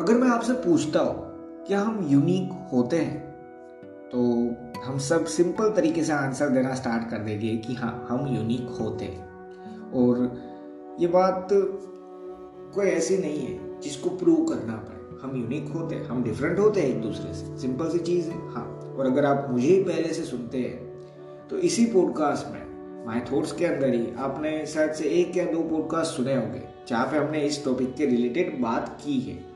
अगर मैं आपसे पूछता हूँ, क्या हम यूनिक होते हैं? तो हम सब सिंपल तरीके से आंसर देना स्टार्ट कर देंगे कि हाँ हम यूनिक होते हैं। और ये बात कोई ऐसी नहीं है जिसको प्रूव करना पड़े। हम यूनिक होते हैं, हम डिफरेंट होते हैं एक दूसरे से। सिंपल सी चीज़ है हाँ। और अगर आप मुझे ही पहले से सुनते हैं तो इसी पॉडकास्ट में माई थॉट्स के अंदर ही आपने शायद से एक या दो पॉडकास्ट सुने होंगे, जहाँ पे हमने इस टॉपिक के रिलेटेड बात की है।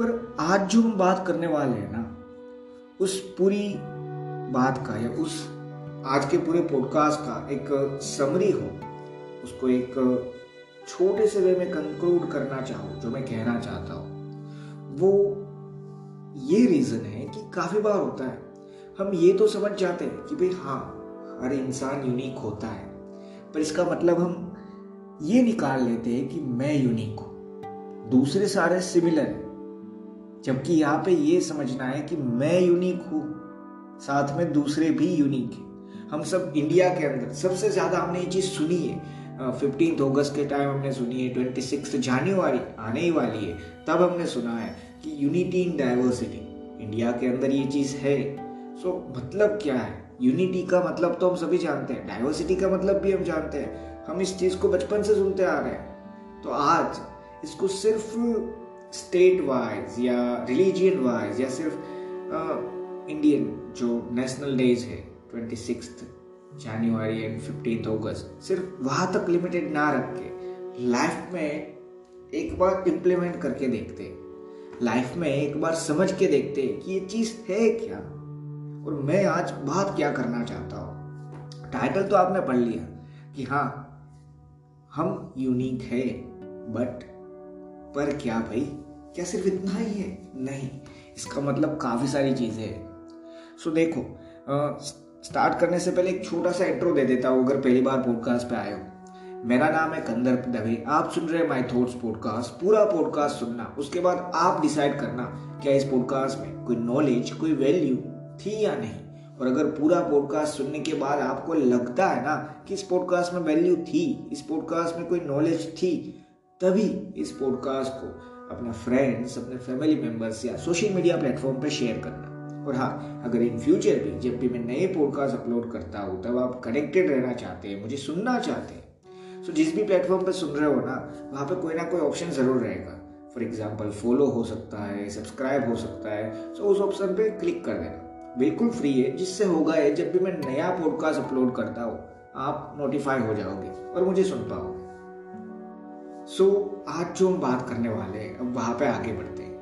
पर आज जो हम बात करने वाले हैं ना, उस पूरी बात का या उस आज के पूरे पॉडकास्ट का एक समरी हो, उसको एक छोटे से वे में कंक्लूड करना चाहूँ, जो मैं कहना चाहता हूँ, वो ये रीज़न है कि काफ़ी बार होता है, हम ये तो समझ जाते हैं कि भाई हाँ हर इंसान यूनिक होता है, पर इसका मतलब हम ये निकाल लेते हैं कि मैं यूनिक हूँ, दूसरे सारे सिमिलर हैं। जबकि यहाँ पे ये समझना है कि मैं यूनिक हूँ, साथ में दूसरे भी यूनिक हैं। हम सब इंडिया के अंदर, सबसे ज़्यादा हमने ये चीज़ सुनी है। फिफ्टीन अगस्त के टाइम हमने सुनी है ट्वेंटी सिक्स जनवरी आने ही वाली है। तब हमने सुना है कि यूनिटी इन डाइवर्सिटी इंडिया के अंदर ये चीज़ है। सो मतलब क्या है? यूनिटी का मतलब तो हम सभी जानते हैं डाइवर्सिटी का मतलब भी हम जानते हैं। हम इस चीज़ को बचपन से सुनते आ रहे हैं। तो आज, इसको सिर्फ़ स्टेट वाइज या रिलीजियन वाइज या सिर्फ़ इंडियन जो नेशनल डेज़ है twenty six January and fifteen अगस्त सिर्फ़ वहाँ तक लिमिटेड ना रख के लाइफ में एक बार इम्प्लीमेंट करके देखते लाइफ में एक बार समझ के देखते कि ये चीज़ है क्या, और मैं आज बात क्या करना चाहता हूँ। टाइटल तो आपने पढ़ लिया कि हाँ हम यूनिक है बट पर क्या भाई? क्या सिर्फ़ इतना ही है? नहीं। इसका मतलब काफ़ी सारी चीज़ें हैं। सो देखो स्टार्ट करने से पहले एक छोटा सा इंट्रो दे देता हूँ अगर पहली बार पॉडकास्ट पे आए हो। मेरा नाम है कंदर दवे। आप सुन रहे हैं माई थॉट्स पॉडकास्ट पूरा पॉडकास्ट सुनना। उसके बाद आप डिसाइड करना क्या इस पॉडकास्ट में कोई नॉलेज कोई वैल्यू थी या नहीं। और अगर पूरा पॉडकास्ट सुनने के बाद आपको लगता है ना कि इस पॉडकास्ट में वैल्यू थी, इस पॉडकास्ट में कोई नॉलेज थी तभी इस पॉडकास्ट को अपने फ्रेंड्स अपने फैमिली मेंबर्स या सोशल मीडिया प्लेटफॉर्म पर शेयर करना। और हाँ अगर इन फ्यूचर भी जब भी मैं नए पॉडकास्ट अपलोड करता हूँ, तब आप कनेक्टेड रहना चाहते हैं, मुझे सुनना चाहते हैं। सो जिस भी प्लेटफॉर्म पर सुन रहे हो ना, वहाँ पर कोई ना कोई ऑप्शन ज़रूर रहेगा। फॉर एग्ज़ाम्पल फॉलो हो सकता है सब्सक्राइब हो सकता है सो उस ऑप्शन पर क्लिक कर देना। बिल्कुल फ्री है, जिससे होगा है जब भी मैं नया पॉडकास्ट अपलोड करता हूँ, आप नोटिफाई हो जाओगे और मुझे सुन पाओगे। सो so, आज जो हम बात करने वाले हैं अब वहाँ पे आगे बढ़ते हैं।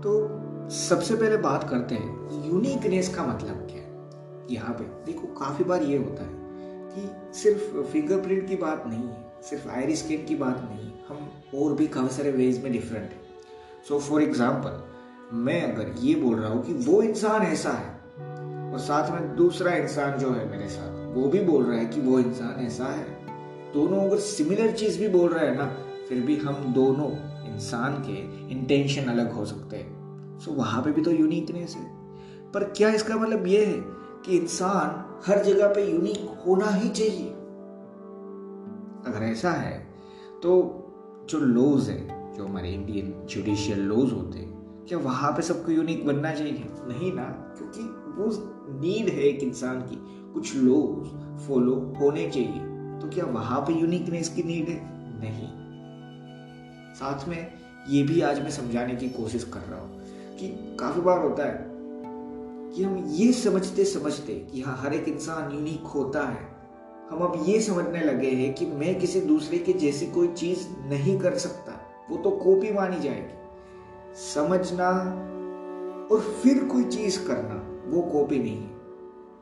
तो सबसे पहले बात करते हैं यूनिकनेस का मतलब क्या है? यहाँ पे देखो काफ़ी बार ये होता है कि सिर्फ़ फिंगरप्रिंट की बात नहीं है सिर्फ़ आयरी स्किन की बात नहीं हम और भी काफ़ी सारे वेज में डिफरेंट है। सो फॉर एग्ज़ाम्पल मैं अगर ये बोल रहा हूँ कि वो इंसान ऐसा है और साथ में दूसरा इंसान जो है मेरे साथ वो भी बोल रहा है कि वो इंसान ऐसा है। दोनों अगर सिमिलर चीज़ भी बोल रहे हैं ना, फिर भी हम दोनों इंसान के इंटेंशन अलग हो सकते हैं। सो वहाँ पे भी तो यूनिकनेस है। पर क्या इसका मतलब ये है कि इंसान हर जगह पे यूनिक होना ही चाहिए? अगर ऐसा है तो जो लॉज है, जो हमारे इंडियन जुडिशियल लॉज होते हैं, क्या वहाँ पे सबको यूनिक बनना चाहिए? नहीं ना, क्योंकि वो नीड है एक इंसान की। कुछ लोग फॉलो होने चाहिए। तो क्या वहाँ पे यूनिकनेस की नीड है? नहीं। साथ में ये भी आज मैं समझाने की कोशिश कर रहा हूँ कि काफ़ी बार होता है कि हम ये समझते समझते कि हाँ हर एक इंसान यूनिक होता है। हम अब ये समझने लगे हैं कि मैं किसी दूसरे के जैसी कोई चीज़ नहीं कर सकता। वो तो कॉपी मानी जाएगी। समझना और फिर कोई चीज़ करना वो कॉपी नहीं है।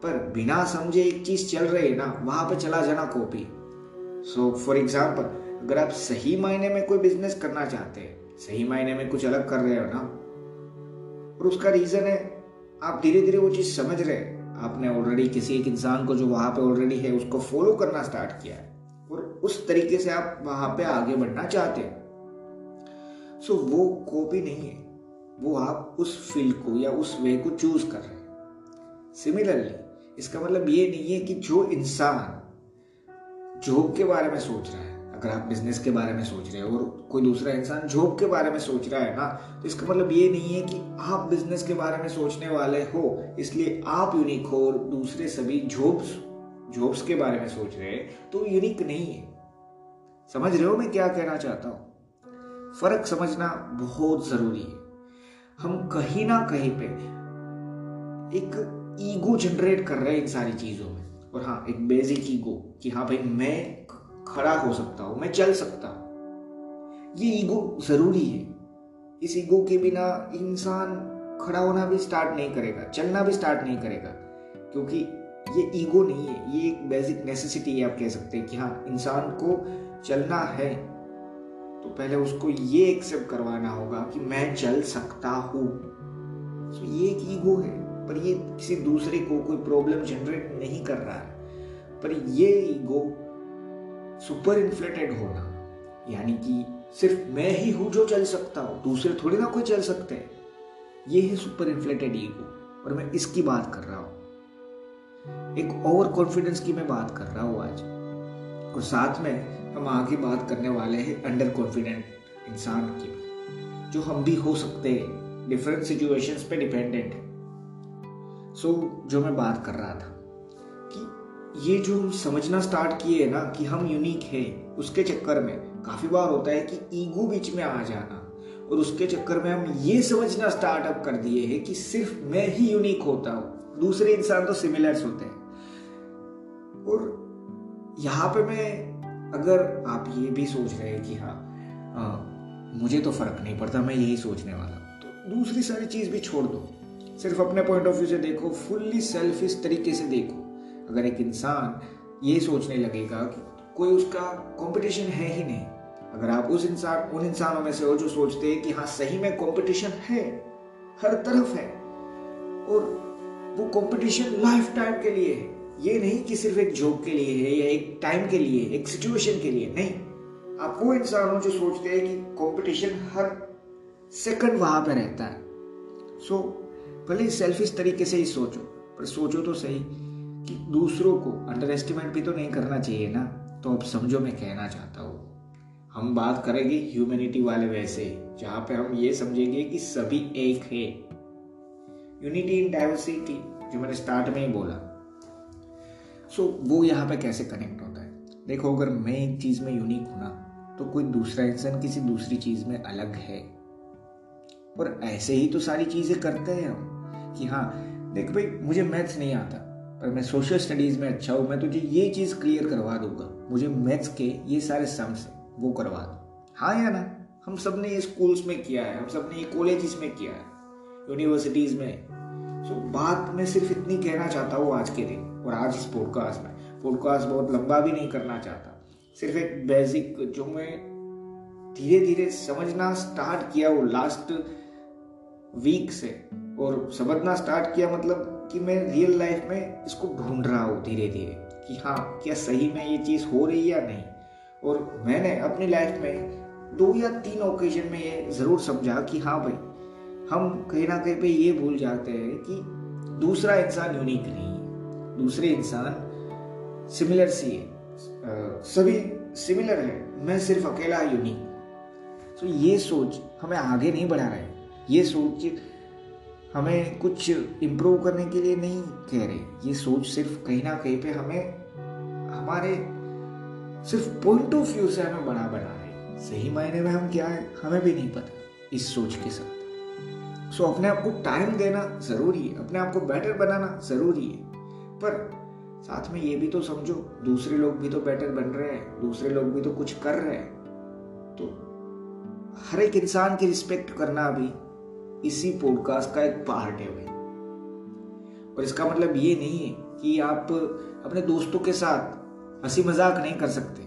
पर बिना समझे एक चीज़ चल रही है ना, वहाँ पर चला जाना कॉपी सो फॉर एग्ज़ाम्पल अगर आप सही मायने में कोई बिज़नेस करना चाहते हैं, सही मायने में कुछ अलग कर रहे हो ना, और उसका रीजन है, आप धीरे धीरे वो चीज़ समझ रहे हैं. आपने ऑलरेडी किसी एक इंसान को जो वहाँ पे ऑलरेडी है, उसको फॉलो करना स्टार्ट किया है. और उस तरीके से आप वहाँ पे आगे बढ़ना चाहते हैं. सो वो कॉपी नहीं है. वो आप उस फ़ील्ड को या उस वे को चूज़ कर रहे हैं. सिमिलरली इसका मतलब ये नहीं है कि जो इंसान जॉब के बारे में सोच रहा है, अगर आप बिज़नेस के बारे में सोच रहे हो और कोई दूसरा इंसान जॉब के बारे में सोच रहा है ना तो इसका मतलब ये नहीं है कि आप बिज़नेस के बारे में सोचने वाले हो, इसलिए आप यूनिक हो और दूसरे सभी जॉब्स जॉब्स के बारे में सोच रहे हैं तो यूनिक नहीं है। समझ रहे हो मैं क्या कहना चाहता हूँ? फ़र्क समझना बहुत ज़रूरी है। हम कहीं ना कहीं पे एक ईगो जनरेट कर रहे हैं इन सारी चीज़ों में। और हाँ एक बेसिक ईगो कि हाँ भाई, मैं खड़ा हो सकता हूँ, मैं चल सकता हूँ। ये ईगो ज़रूरी है। इस ईगो के बिना इंसान खड़ा होना भी स्टार्ट नहीं करेगा, चलना भी स्टार्ट नहीं करेगा। क्योंकि ये ईगो नहीं है, ये एक बेसिक नेसेसिटी है, आप कह सकते हैं कि हाँ इंसान को चलना है। तो पहले उसको ये एक्सेप्ट करवाना होगा कि मैं चल सकता हूँ। तो ये एक ईगो है। पर ये किसी दूसरे को कोई प्रॉब्लम जनरेट नहीं कर रहा है। पर ये ईगो सुपर इन्फ्लेटेड होना, यानी कि सिर्फ़ मैं ही हूँ जो चल सकता हूँ, दूसरे थोड़ी ना कोई चल सकते हैं। ये है सुपर इन्फ्लेटेड ईगो और मैं इसकी बात कर रहा हूँ। एक ओवर कॉन्फिडेंस की मैं बात कर रहा हूँ आज। और साथ में हम आगे बात करने वाले हैं अंडर कॉन्फिडेंट इंसान की, जो हम भी हो सकते हैं डिफरेंट सिचुएशंस पे डिपेंडेंट है। सो so, जो मैं बात कर रहा था कि ये जो समझना स्टार्ट किए ना कि हम यूनिक है उसके चक्कर में काफ़ी बार होता है कि ईगो बीच में आ जाना और उसके चक्कर में हम ये समझना स्टार्टअप कर दिए हैं कि सिर्फ़ मैं ही यूनिक होता हूँ दूसरे इंसान तो सिमिलर्स होते हैं। और यहाँ पे मैं अगर आप ये भी सोच रहे हैं कि हाँ आ, मुझे तो फ़र्क नहीं पड़ता मैं यही सोचने वाला तो दूसरी सारी चीज़ भी छोड़ दो। सिर्फ़ अपने पॉइंट ऑफ़ व्यू से देखो फुल्ली सेल्फिश तरीके से देखो। अगर एक इंसान ये सोचने लगेगा कि कोई उसका कंपटीशन है ही नहीं अगर आप उस इंसान उन इंसानों में से हो जो सोचते हैं कि हाँ सही में कंपटीशन है हर तरफ़ है और वो कंपटीशन लाइफ टाइम के लिए है। ये नहीं कि सिर्फ़ एक जॉब के लिए है या एक टाइम के लिए एक सिचुएशन के लिए नहीं। आप वो इंसान हो जो सोचते हैं कि कंपटीशन हर सेकंड वहाँ पर रहता है। सो so, भले सेल्फिश तरीके से ही सोचो पर सोचो तो सही कि दूसरों को अंडर एस्टिमेट भी तो नहीं करना चाहिए ना। तो अब समझो मैं कहना चाहता हूँ हम बात करेंगे ह्यूमैनिटी वाले वैसे जहाँ पे हम ये समझेंगे कि सभी एक है। यूनिटी इन डाइवर्सिटी जो मैंने स्टार्ट में ही बोला। सो so, वो यहाँ पे कैसे कनेक्ट होता है? देखो अगर मैं एक चीज़ में यूनिक हूँ ना तो कोई दूसरा इंसान किसी दूसरी चीज़ में अलग है। और ऐसे ही तो सारी चीज़ें करते हैं हम। कि हाँ देख भाई, मुझे मैथ्स नहीं आता, पर मैं सोशल स्टडीज़ में अच्छा हूँ, मैं तुझे ये चीज़ क्लियर करवा दूँगा। मुझे मैथ्स के ये सारे सम्स वो करवा दो। हाँ या ना हम सबने ये स्कूल्स में किया है, हम सबने ये कॉलेजेस में किया है यूनिवर्सिटीज में। सो बात मैं सिर्फ़ इतनी कहना चाहता हूँ आज के दिन, और आज इस पॉडकास्ट में। पॉडकास्ट बहुत लंबा भी नहीं करना चाहता। सिर्फ़ एक बेसिक जो मैं धीरे धीरे समझना स्टार्ट किया वो लास्ट वीक से। और समझना स्टार्ट किया मतलब कि मैं रियल लाइफ में इसको ढूंढ रहा हूँ धीरे धीरे कि हाँ क्या सही में ये चीज़ हो रही या नहीं। और मैंने अपनी लाइफ में दो या तीन ओकेजन में ये ज़रूर समझा कि हाँ भाई, हम कहीं ना कहीं पे ये भूल जाते हैं कि दूसरा इंसान यूनिक नहीं है। दूसरे इंसान सिमिलर सी है। सभी सिमिलर है, मैं सिर्फ़ अकेला यूनिक तो ये सोच हमें आगे नहीं बढ़ा रहे। ये सोच हमें कुछ इम्प्रूव करने के लिए नहीं कह रहे। ये सोच सिर्फ़ कहीं ना कहीं पे हमें, हमारे सिर्फ़ पॉइंट ऑफ़ व्यू से हमें बड़ा बना रहे। सही मायने में हम क्या है? हमें भी नहीं पता इस सोच के साथ। सो अपने आप को टाइम देना ज़रूरी है। अपने आप को बेटर बनाना ज़रूरी है। पर साथ में ये भी तो समझो, दूसरे लोग भी तो बेटर बन रहे हैं। दूसरे लोग भी तो कुछ कर रहे हैं। तो हर एक इंसान की रिस्पेक्ट करना भी इसी पॉडकास्ट का एक पार्ट है भाई। और इसका मतलब ये नहीं है कि आप अपने दोस्तों के साथ हँसी मज़ाक नहीं कर सकते।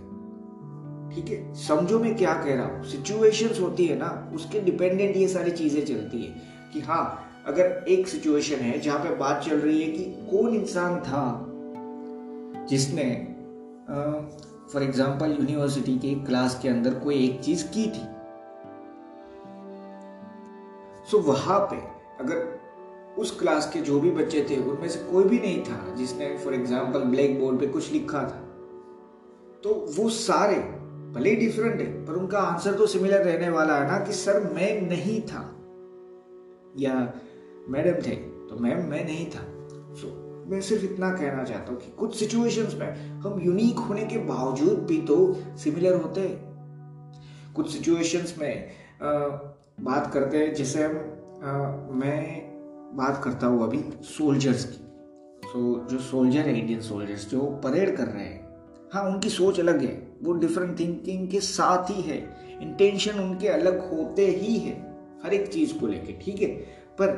ठीक है? समझो मैं क्या कह रहा हूँ। सिचुएशंस होती है ना, उसके डिपेंडेंट ये सारी चीज़ें चलती है कि हाँ अगर एक सिचुएशन है जहाँ पे बात चल रही है कि कौन इंसान था जिसने फॉर एग्ज़ाम्पल यूनिवर्सिटी के क्लास के अंदर कोई एक चीज़ की थी। सो वहाँ पे अगर उस क्लास के जो भी बच्चे थे उनमें से कोई भी नहीं था जिसने फॉर एग्ज़ाम्पल ब्लैक बोर्ड पे कुछ लिखा था। तो वो सारे भले ही डिफरेंट है पर उनका आंसर तो सिमिलर रहने वाला है ना कि सर मैं नहीं था। या मैडम थे तो मैम मैं नहीं था। सो मैं सिर्फ़ इतना कहना चाहता हूँ कि कुछ सिचुएशंस में हम यूनिक होने के बावजूद भी तो सिमिलर होते हैं। कुछ सिचुएशंस में आ, बात करते हैं जैसे हम मैं बात करता हूँ अभी सोल्जर्स की। सो so, जो सोल्जर है इंडियन सोल्जर्स जो परेड कर रहे हैं हाँ उनकी सोच अलग है। वो डिफरेंट थिंकिंग के साथ ही है। इंटेंशन उनके अलग होते ही है हर एक चीज़ को लेके ठीक है? पर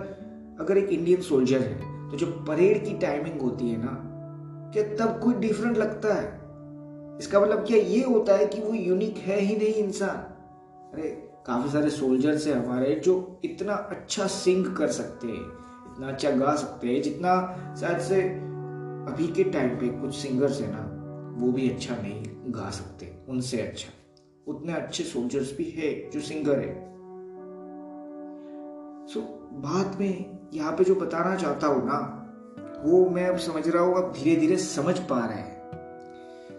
अगर एक इंडियन सोल्जर है तो जो परेड की टाइमिंग होती है ना क्या तब कोई डिफरेंट लगता है? इसका मतलब क्या ये होता है कि वो यूनिक है ही नहीं इंसान? अरे काफ़ी सारे सोल्जर्स है हमारे जो इतना अच्छा सिंग कर सकते हैं, इतना अच्छा गा सकते हैं, जितना शायद से अभी के टाइम पे कुछ सिंगर्स है ना, वो भी अच्छा नहीं गा सकते, उनसे अच्छा। उतने अच्छे सोल्जर्स भी है जो सिंगर है। सो बात में यहाँ पे जो बताना चाहता हूँ ना, वो मैं अब समझ रहा हूँ, अब धीरे धीरे समझ पा रहे हैं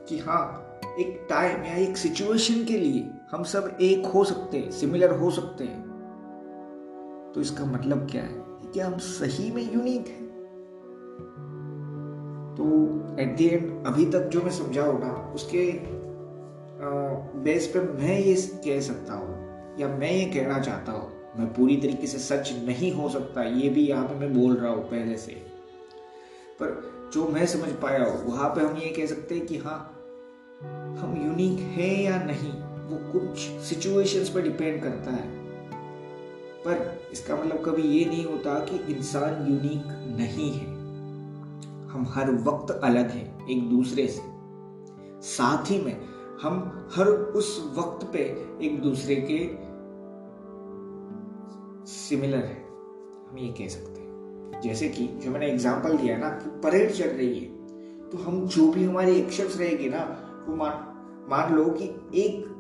कि हाँ एक टाइम या एक सिचुएशन के लिए हम सब एक हो सकते हैं सिमिलर हो सकते हैं। तो इसका मतलब क्या है? कि हम सही में यूनिक है? तो एट द एंड अभी तक जो मैं समझाऊ ना, उसके बेस पे मैं ये कह सकता हूँ, या मैं ये कहना चाहता हूँ, मैं पूरी तरीके से सच नहीं हो सकता, ये भी यहाँ पे मैं बोल रहा हूँ पहले से। पर जो मैं समझ पाया हूँ, वहाँ पे हम ये कह सकते हैं कि हाँ हम यूनिक है या नहीं? वो कुछ सिचुएशंस पर डिपेंड करता है। पर इसका मतलब कभी ये नहीं होता कि इंसान यूनिक नहीं है। हम हर वक्त अलग हैं एक दूसरे से। साथ ही में हम हर उस वक्त पे एक दूसरे के सिमिलर है। हम ये कह सकते हैं। जैसे कि जो मैंने एग्जांपल दिया ना कि परेड चल रही है तो हम जो भी हमारे एक्शंस रहेगी ना, वो मान मान लो कि एक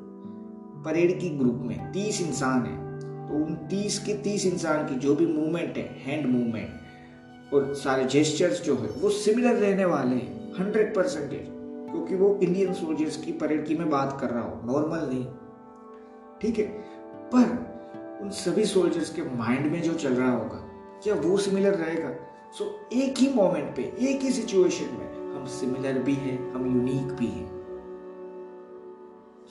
परेड की ग्रुप में तीस इंसान है तो उन तीस के तीस इंसान की जो भी मूवमेंट है हैंड मूवमेंट और सारे जेस्चर्स जो है वो सिमिलर रहने वाले हैं हंड्रेड परसेंटेज क्योंकि वो इंडियन सोल्जर्स की परेड की मैं बात कर रहा हूँ नॉर्मल नहीं। ठीक है? पर उन सभी सोल्जर्स के माइंड में जो चल रहा होगा क्या वो सिमिलर रहेगा? सो so, एक ही मोमेंट पे एक ही सिचुएशन में हम सिमिलर भी हैं हम यूनिक भी हैं।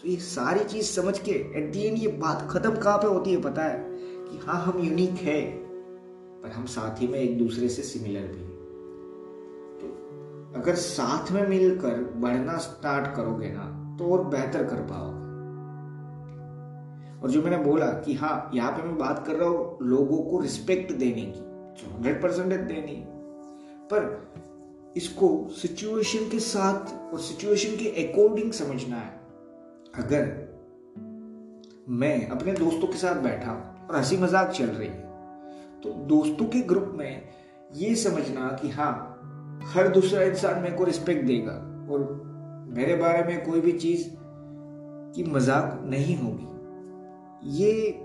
ये सारी चीज़ समझ के एट दी एंड ये बात खत्म कहाँ पे होती है पता है? कि हाँ हम यूनिक है, पर हम साथ ही में एक दूसरे से सिमिलर भी तो अगर साथ में मिलकर बढ़ना स्टार्ट करोगे ना तो और बेहतर कर पाओगे। और जो मैंने बोला कि हाँ यहाँ पे मैं बात कर रहा हूँ लोगों को रिस्पेक्ट देने की, जो हंड्रेड परसेंट देनी पर इसको सिचुएशन के साथ और सिचुएशन के अकॉर्डिंग समझना है। अगर मैं अपने दोस्तों के साथ बैठा और हँसी मज़ाक चल रही है तो दोस्तों के ग्रुप में ये समझना कि हाँ हर दूसरा इंसान मेरे को रिस्पेक्ट देगा और मेरे बारे में कोई भी चीज़ की मज़ाक नहीं होगी। ये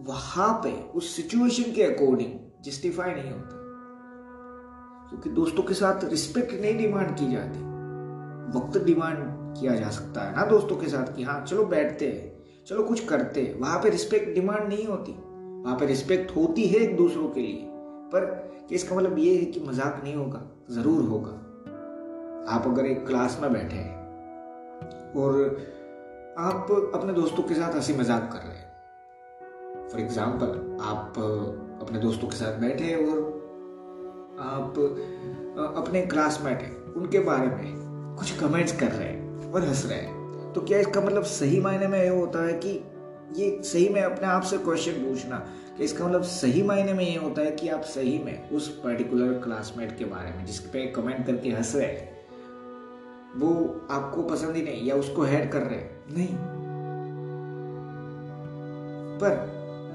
वहाँ पे, उस सिचुएशन के अकॉर्डिंग जस्टिफाई नहीं होता। क्योंकि दोस्तों के साथ रिस्पेक्ट नहीं डिमांड की जाती। वक्त डिमांड किया जा सकता है ना दोस्तों के साथ कि हाँ चलो बैठते हैं, चलो कुछ करते हैं। वहाँ पे रिस्पेक्ट डिमांड नहीं होती। वहाँ पे रिस्पेक्ट होती है एक दूसरों के लिए। पर इसका मतलब ये है कि मज़ाक नहीं होगा, ज़रूर होगा। आप अगर एक क्लास में बैठे हैं और आप अपने दोस्तों के साथ हँसी मज़ाक कर रहे हैं। फॉर एग्ज़ाम्पल आप अपने दोस्तों के साथ बैठे और आप अपने क्लासमेट हैं, उनके बारे में कुछ कमेंट्स कर रहे हैं। और हंस रहे हैं। तो क्या इसका मतलब सही मायने में ये होता है कि ये सही में अपने आप से क्वेश्चन पूछना कि इसका मतलब सही मायने में ये होता है कि आप सही में उस पर्टिकुलर क्लासमेट के बारे में जिस पे कमेंट करके हंस रहे हैं, वो आपको पसंद ही नहीं या उसको हेड कर रहे हैं? नहीं। पर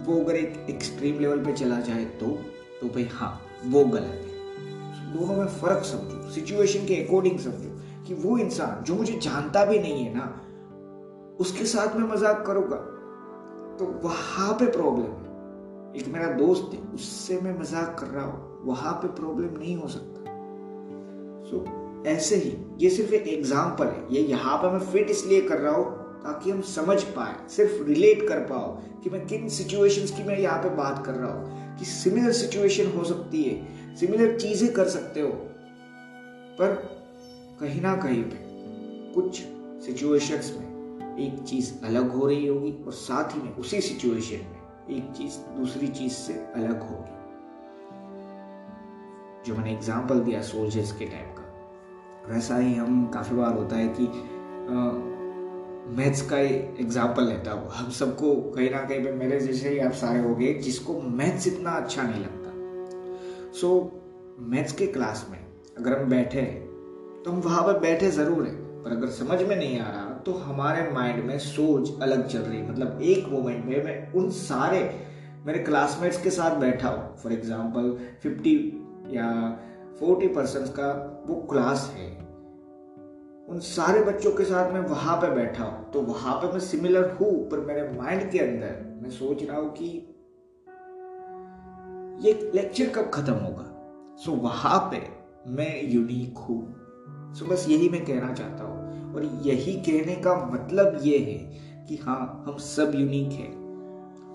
वो अगर एक एक्सट्रीम लेवल पे चला जाए तो तो भाई हाँ वो गलत है। दोनों में फ़र्क समझो सिचुएशन के अकॉर्डिंग समझो। कि वो इंसान जो मुझे जानता भी नहीं है ना उसके साथ में मज़ाक करूँगा? तो वहाँ पे प्रॉब्लम है। एक मेरा दोस्त है उससे मैं मज़ाक कर रहा हूँ। वहाँ पे प्रॉब्लम नहीं हो सकता। सो so, ऐसे ही ये सिर्फ़ एक एग्ज़ाम्पल है। ये यहाँ पे मैं फिट इसलिए कर रहा हूँ ताकि हम समझ पाए सिर्फ़ रिलेट कर पाओ कि मैं किन सिचुएशंस की मैं यहाँ पे बात कर रहा हूँ। कि सिमिलर सिचुएशन हो सकती है सिमिलर चीज़ें कर सकते हो। पर कहीं ना कहीं पे कुछ सिचुएशंस में एक चीज़ अलग हो रही होगी और साथ ही में उसी सिचुएशन में एक चीज़ दूसरी चीज़ से अलग होगी। जो मैंने एग्ज़ाम्पल दिया सोल्जर्स के टाइप का वैसा ही हम काफ़ी बार होता है कि मैथ्स का एग्ज़ाम्पल लेता हूँ। हम सबको कहीं ना कहीं पे मेरे जैसे ही आप सारे हो गए जिसको मैथ्स इतना अच्छा नहीं लगता। सो so, मैथ्स के क्लास में अगर हम बैठे तो हम वहाँ पर बैठे ज़रूर है, पर अगर समझ में नहीं आ रहा तो हमारे माइंड में सोच अलग चल रही मतलब एक मोमेंट में मैं उन सारे मेरे क्लासमेट्स के साथ बैठा हूँ। फॉर एग्ज़ाम्पल फिफ्टी या फोर्टी परसेंट का वो क्लास है। उन सारे बच्चों के साथ मैं वहाँ पे बैठा हूँ। तो वहाँ पे मैं सिमिलर हूँ, पर मेरे माइंड के अंदर मैं सोच रहा हूँ कि ये लेक्चर कब खत्म होगा? सो वहाँ पे मैं यूनिक हूँ। सो बस यही मैं कहना चाहता हूँ। और यही कहने का मतलब ये है कि हाँ हम सब यूनिक है।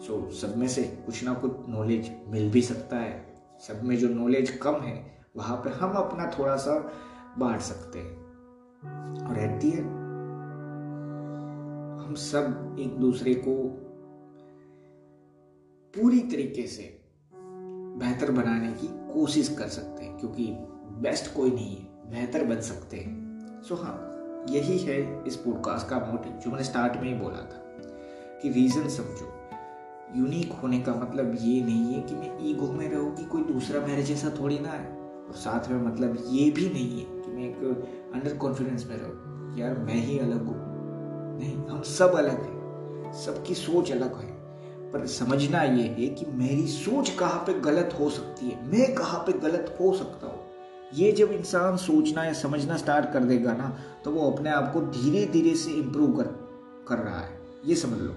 सो सब में से कुछ ना कुछ नॉलेज मिल भी सकता है। सब में जो नॉलेज कम है, वहाँ पे हम अपना थोड़ा सा बांट सकते हैं। और रहती है। हम सब एक दूसरे को पूरी तरीके से बेहतर बनाने की कोशिश कर सकते हैं, क्योंकि बेस्ट कोई नहीं है। बेहतर बन सकते हैं। सो हाँ यही है इस पॉडकास्ट का मोटिव जो मैंने स्टार्ट में ही बोला था कि रीजन समझो। यूनिक होने का मतलब ये नहीं है कि मैं ईगो में रहूँ कि कोई दूसरा मेरे जैसा थोड़ी ना है। और साथ में मतलब ये भी नहीं है कि मैं एक अंडर कॉन्फिडेंस में रहूँ। यार, मैं ही अलग हूँ। नहीं, हम सब अलग हैं। सबकी सोच अलग है। पर समझना ये है कि मेरी सोच कहाँ पे गलत हो सकती है? मैं कहाँ पे गलत हो सकता हूँ? ये जब इंसान सोचना या समझना स्टार्ट कर देगा ना तो वो अपने आप को धीरे धीरे से इम्प्रूव कर कर रहा है। ये समझ लो।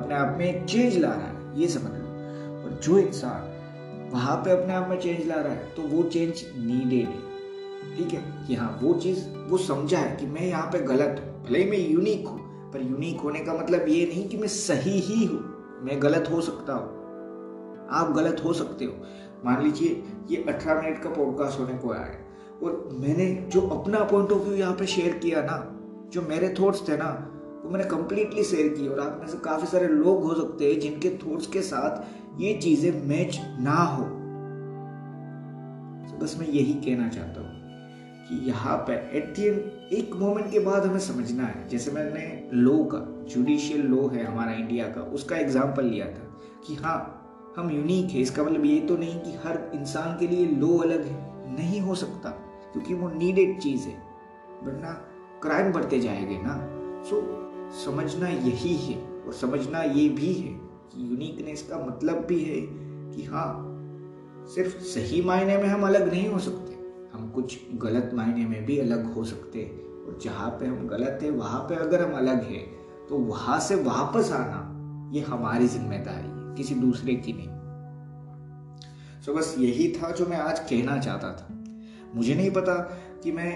अपने आप में एक चेंज ला रहा है। ये समझ लो। और जो इंसान वहाँ पे अपने आप में चेंज ला रहा है तो वो चेंज नीडेड है। ठीक है? कि हाँ वो चीज़, वो समझा है कि मैं यहाँ पे गलत हूँ। भले ही मैं यूनिक हूँ, पर यूनिक होने का मतलब ये नहीं कि मैं सही ही हूँ। मैं गलत हो सकता हूँ। आप गलत हो सकते हो। मान लीजिए, ये अठारह मिनट का पॉडकास्ट होने को आया है। और मैंने जो अपना पॉइंट ऑफ़ व्यू यहाँ पे शेयर किया ना, जो मेरे थॉट्स थे ना, वो मैंने कंप्लीटली शेयर की और आप में से काफ़ी सारे लोग हो सकते हैं जिनके थॉट्स के साथ ये चीज़ें मैच ना हो। तो बस मैं यही कहना चाहता हूँ कि यहाँ पे एट दी एंड एक मोमेंट के बाद हमें समझना है। जैसे मैंने लो का जुडिशियल लो है हमारा इंडिया का, उसका एग्ज़ाम्पल लिया था कि हाँ हम यूनिक है, इसका मतलब ये तो नहीं कि हर इंसान के लिए लो अलग है। नहीं हो सकता, क्योंकि वो नीडेड चीज़ है। वरना क्राइम बढ़ते जाएँगे ना। सो समझना यही है और समझना ये भी है कि यूनिकनेस का मतलब भी है कि हाँ सिर्फ़ सही मायने में हम अलग नहीं हो सकते। हम कुछ गलत मायने में भी अलग हो सकते हैं। और जहाँ पे हम गलत है, वहाँ पे अगर हम अलग है तो वहाँ से वापस आना, ये हमारी ज़िम्मेदारी किसी दूसरे की नहीं। सो बस यही था जो मैं आज कहना चाहता था। मुझे नहीं पता कि मैं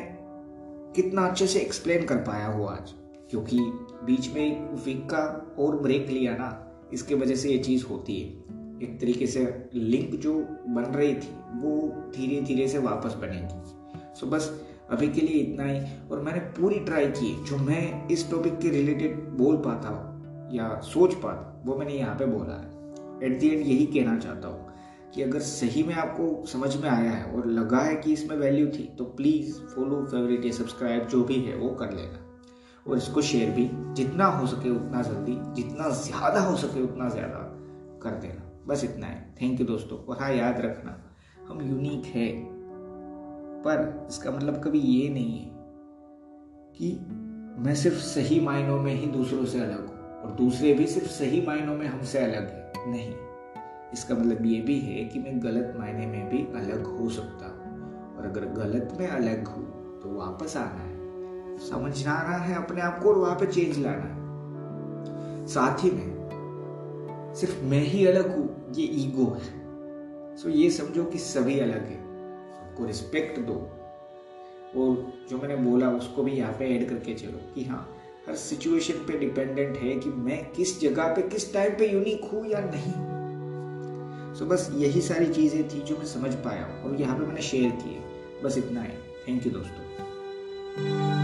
कितना अच्छे से एक्सप्लेन कर पाया हूँ आज, क्योंकि बीच में वीक का और ब्रेक लिया ना, इसके वजह से ये चीज़ होती है। एक तरीके से लिंक जो बन रही थी, वो धीरे धीरे से वापस बनेगी। सो बस अभी के लिए इतना ही, और मैंने पूरी ट्राई की जो मैं इस टॉपिक के रिलेटेड बोल पाता हूँ या सोच पाता, वो मैंने यहाँ पे बोला है। एट दी एंड यही कहना चाहता हूँ कि अगर सही में आपको समझ में आया है और लगा है कि इसमें वैल्यू थी तो प्लीज़ फॉलो फेवरेट या सब्सक्राइब जो भी है वो कर लेना। और इसको शेयर भी जितना हो सके उतना जल्दी, जितना ज़्यादा हो सके उतना ज़्यादा कर देना। बस इतना है। थैंक यू दोस्तों। और हाँ याद रखना, हम यूनिक है, पर इसका मतलब कभी ये नहीं है कि मैं सिर्फ़ सही मायनों में ही दूसरों से अलग हूँ, और दूसरे भी सिर्फ़ सही मायनों में हमसे अलग है। नहीं। इसका मतलब ये भी है कि मैं गलत मायने में भी अलग हो सकता हूँ। और अगर गलत में अलग हूँ तो वापस आना है। समझना है अपने आप को और वहाँ पे चेंज लाना है। साथ ही में सिर्फ़ मैं ही अलग हूँ, ये ईगो है। सो ये समझो कि सभी अलग है। सबको रिस्पेक्ट दो। और जो मैंने बोला, उसको भी यहाँ पे ऐड करके चलो कि हाँ हर सिचुएशन पे डिपेंडेंट है कि मैं किस जगह पे किस टाइम पे यूनिक हूँ या नहीं। सो so, बस यही सारी चीज़ें थी जो मैं समझ पाया और यहाँ पे मैंने शेयर किए। बस इतना है। थैंक यू दोस्तों।